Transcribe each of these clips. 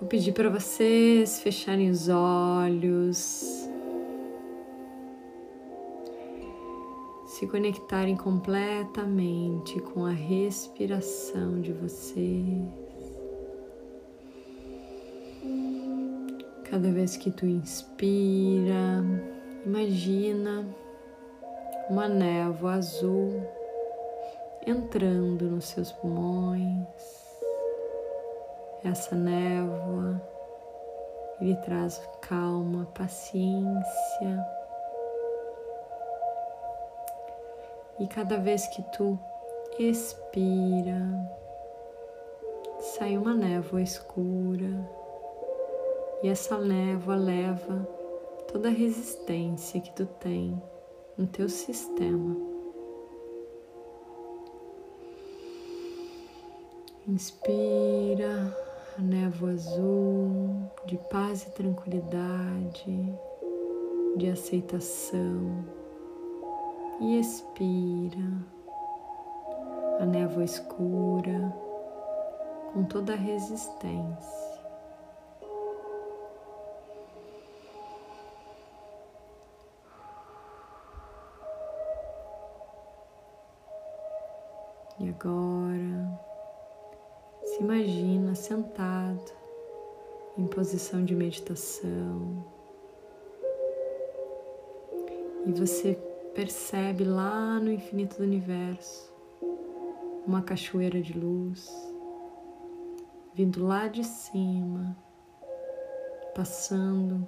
Vou pedir para vocês fecharem os olhos, se conectarem completamente com a respiração de vocês. Cada vez que tu inspira, imagina uma névoa azul entrando nos seus pulmões. Essa névoa ele traz calma, paciência. E cada vez que tu expira, sai uma névoa escura. E essa névoa leva toda a resistência que tu tem no teu sistema. Inspira a névoa azul de paz e tranquilidade, de aceitação. E expira a névoa escura com toda a resistência. E agora se imagina sentado em posição de meditação. E você percebe lá no infinito do universo uma cachoeira de luz vindo lá de cima, passando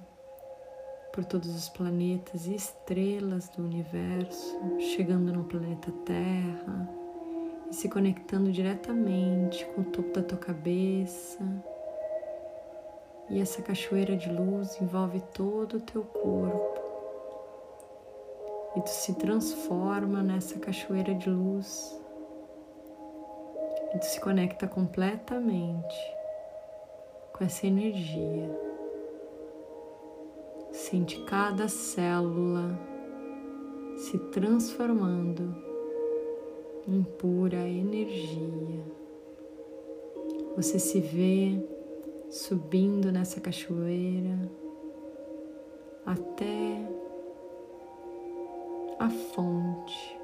por todos os planetas e estrelas do universo, chegando no planeta Terra e se conectando diretamente com o topo da tua cabeça. E essa cachoeira de luz envolve todo o teu corpo. E tu se transforma nessa cachoeira de luz. E tu se conecta completamente com essa energia. Sente cada célula se transformando em pura energia. Você se vê subindo nessa cachoeira até a fonte,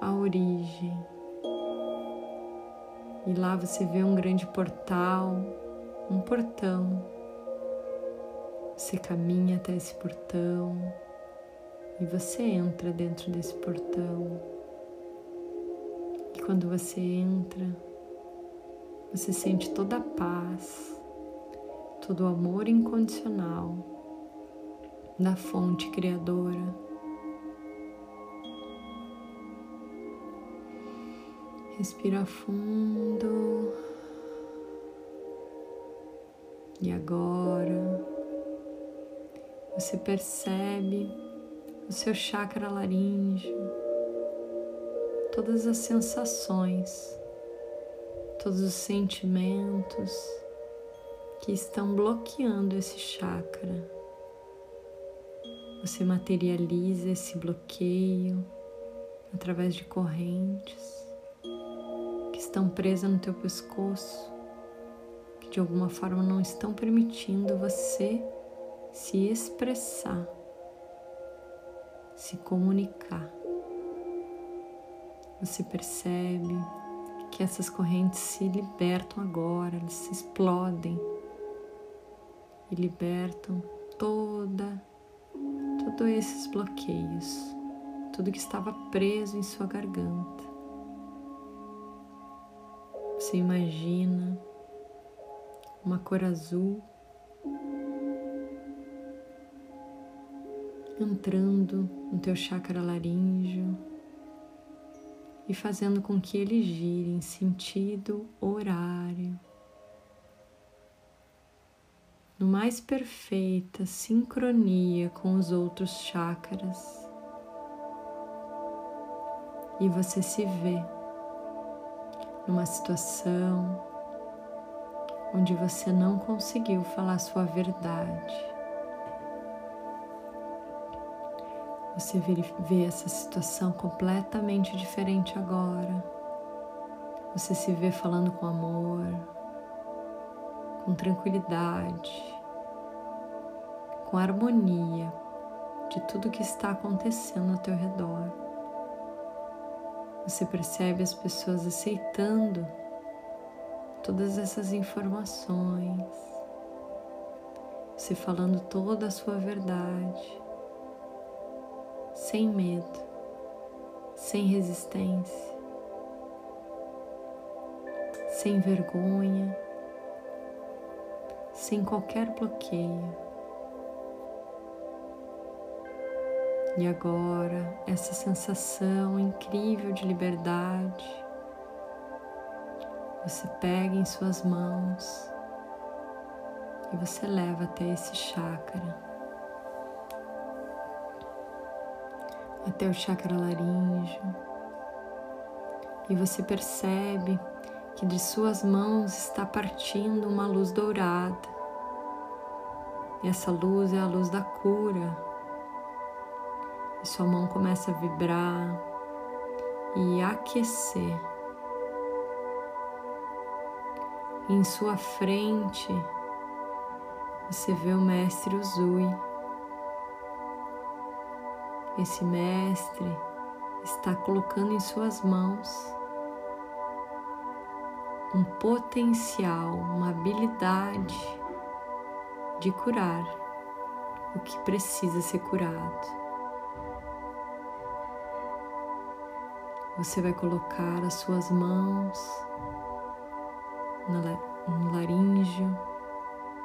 a origem. E lá você vê um grande portal, um portão. Você caminha até esse portão e você entra dentro desse portão quando você entra, você sente toda a paz, todo o amor incondicional da fonte criadora. Respira fundo. E agora você percebe o seu chakra laríngeo todas as sensações, todos os sentimentos que estão bloqueando esse chakra. Você materializa esse bloqueio através de correntes que estão presas no teu pescoço, que de alguma forma não estão permitindo você se expressar, se comunicar você percebe que essas correntes se libertam agora, elas se explodem e libertam toda todos esses bloqueios, tudo que estava preso em sua garganta. Você imagina uma cor azul entrando no teu chakra laríngeo e fazendo com que ele gire em sentido horário, no mais perfeita sincronia com os outros chakras. E você se vê numa situação onde você não conseguiu falar sua verdade Você vê essa situação completamente diferente agora. Você se vê falando com amor, com tranquilidade, com harmonia de tudo que está acontecendo ao teu redor. Você percebe as pessoas aceitando todas essas informações, você falando toda a sua verdade, sem medo, sem resistência, sem vergonha, sem qualquer bloqueio. E agora, essa sensação incrível de liberdade, você pega em suas mãos e você leva até esse chakra, até o chakra laríngeo, e você percebe que de suas mãos está partindo uma luz dourada. E essa luz é a luz da cura e sua mão começa a vibrar e aquecer. Em sua frente você vê o mestre Uzui. Esse mestre está colocando em suas mãos um potencial, uma habilidade de curar o que precisa ser curado. Você vai colocar as suas mãos no laríngeo,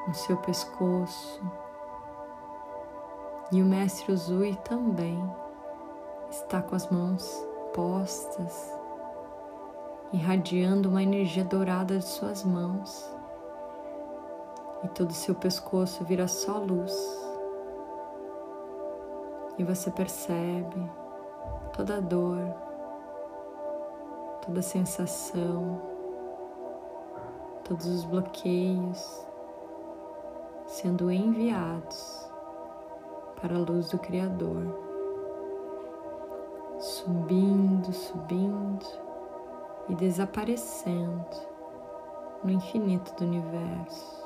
no seu pescoço. E o mestre Uzui também está com as mãos postas, irradiando uma energia dourada de suas mãos. E todo o seu pescoço vira só luz. E você percebe toda a dor, toda sensação, todos os bloqueios sendo enviados para a luz do Criador, subindo, subindo e desaparecendo no infinito do universo.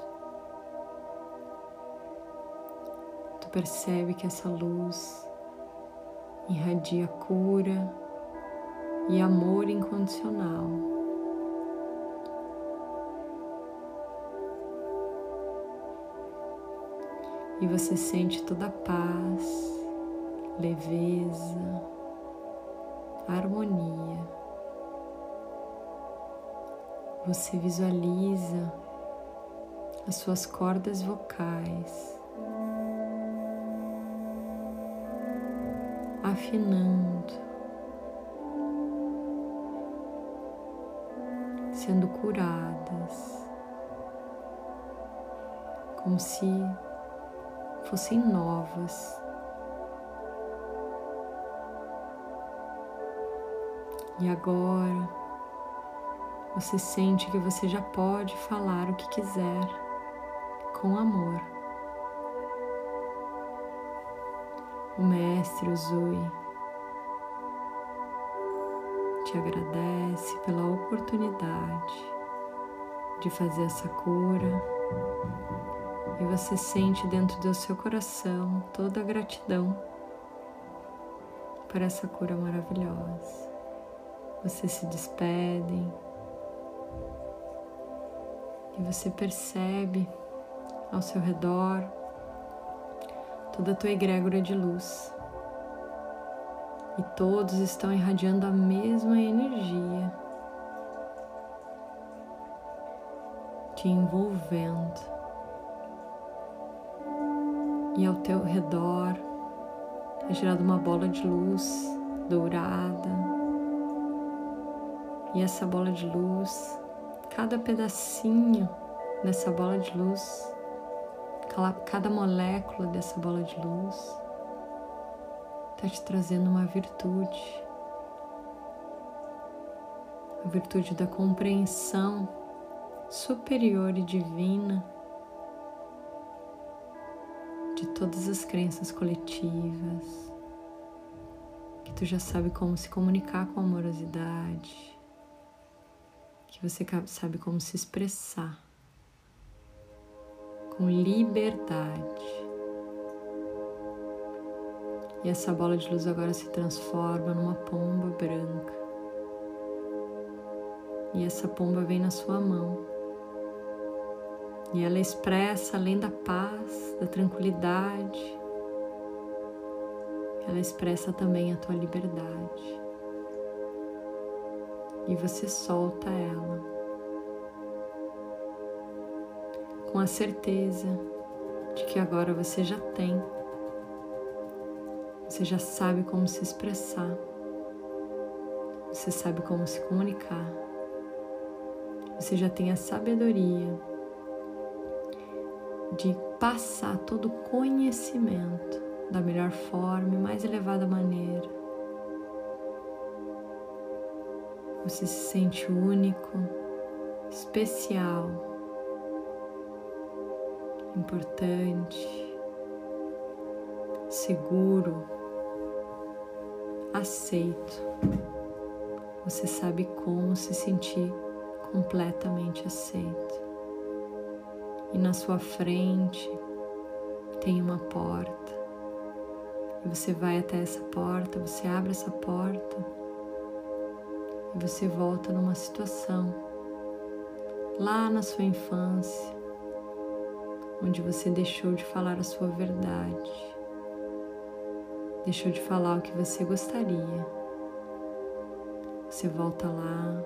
Tu percebe que essa luz irradia cura e amor incondicional. E você sente toda a paz, leveza, harmonia. Você visualiza as suas cordas vocais afinando sendo curadas, como se fossem novas. E agora você sente que você já pode falar o que quiser com amor. O Mestre Uzui te agradece pela oportunidade de fazer essa cura e você sente dentro do seu coração toda a gratidão por essa cura maravilhosa. Vocês se despedem e você percebe ao seu redor toda a tua egrégora de luz e todos estão irradiando a mesma energia, te envolvendo. E ao teu redor é gerada uma bola de luz dourada. E essa bola de luz, cada pedacinho dessa bola de luz, cada molécula dessa bola de luz, está te trazendo uma virtude, a virtude da compreensão superior e divina todas as crenças coletivas, que tu já sabe como se comunicar com amorosidade, que você sabe como se expressar com liberdade. E essa bola de luz agora se transforma numa pomba branca. E essa pomba vem na sua mão. E ela expressa, além da paz, da tranquilidade, ela expressa também a tua liberdade. E você solta ela com a certeza de que agora você já tem você já sabe como se expressar. Você sabe como se comunicar. Você já tem a sabedoria de passar todo o conhecimento da melhor forma e mais elevada maneira. Você se sente único, especial, importante, seguro aceito. Você sabe como se sentir completamente aceito. E na sua frente tem uma porta. E você vai até essa porta, você abre essa porta e você volta numa situação lá na sua infância, onde você deixou de falar a sua verdade deixou de falar o que você gostaria. Você volta lá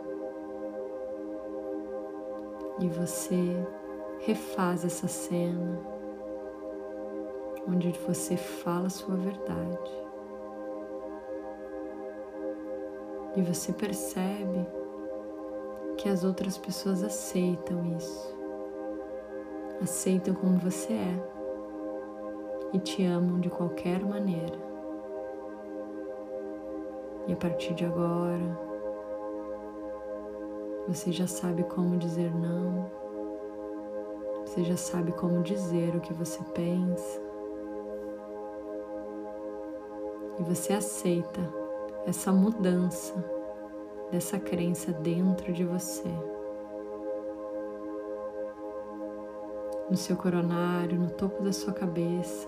e você refaz essa cena onde você fala a sua verdade. E você percebe que as outras pessoas aceitam isso, aceitam como você é e te amam de qualquer maneira. E a partir de agora, você já sabe como dizer não, você já sabe como dizer o que você pensa, e você aceita essa mudança dessa crença dentro de você. No seu coronário, no topo da sua cabeça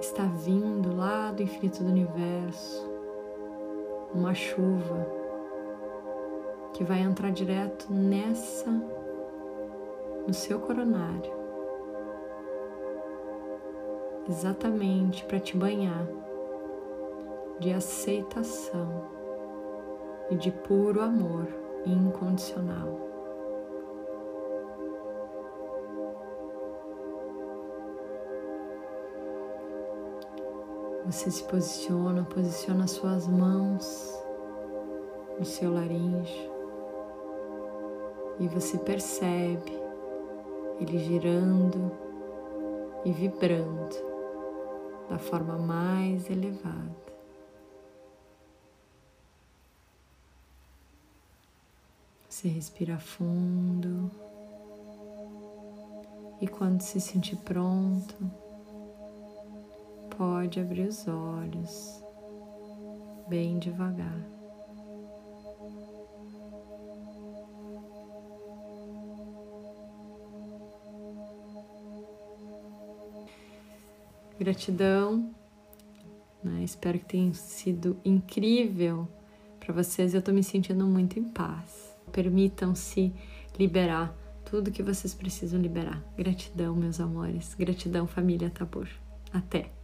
está vindo lá do infinito do universo uma chuva que vai entrar direto nessa, no seu coronário, exatamente para te banhar de aceitação e de puro amor incondicional. Você se posiciona, posiciona suas mãos no seu laringe e você percebe ele girando e vibrando da forma mais elevada. Você respira fundo e quando se sentir pronto, pode abrir os olhos bem devagar. Gratidão, né? espero que tenha sido incrível para vocês. Eu estou me sentindo muito em paz. Permitam-se liberar tudo que vocês precisam liberar. Gratidão, meus amores. Gratidão, família Tabor. Até!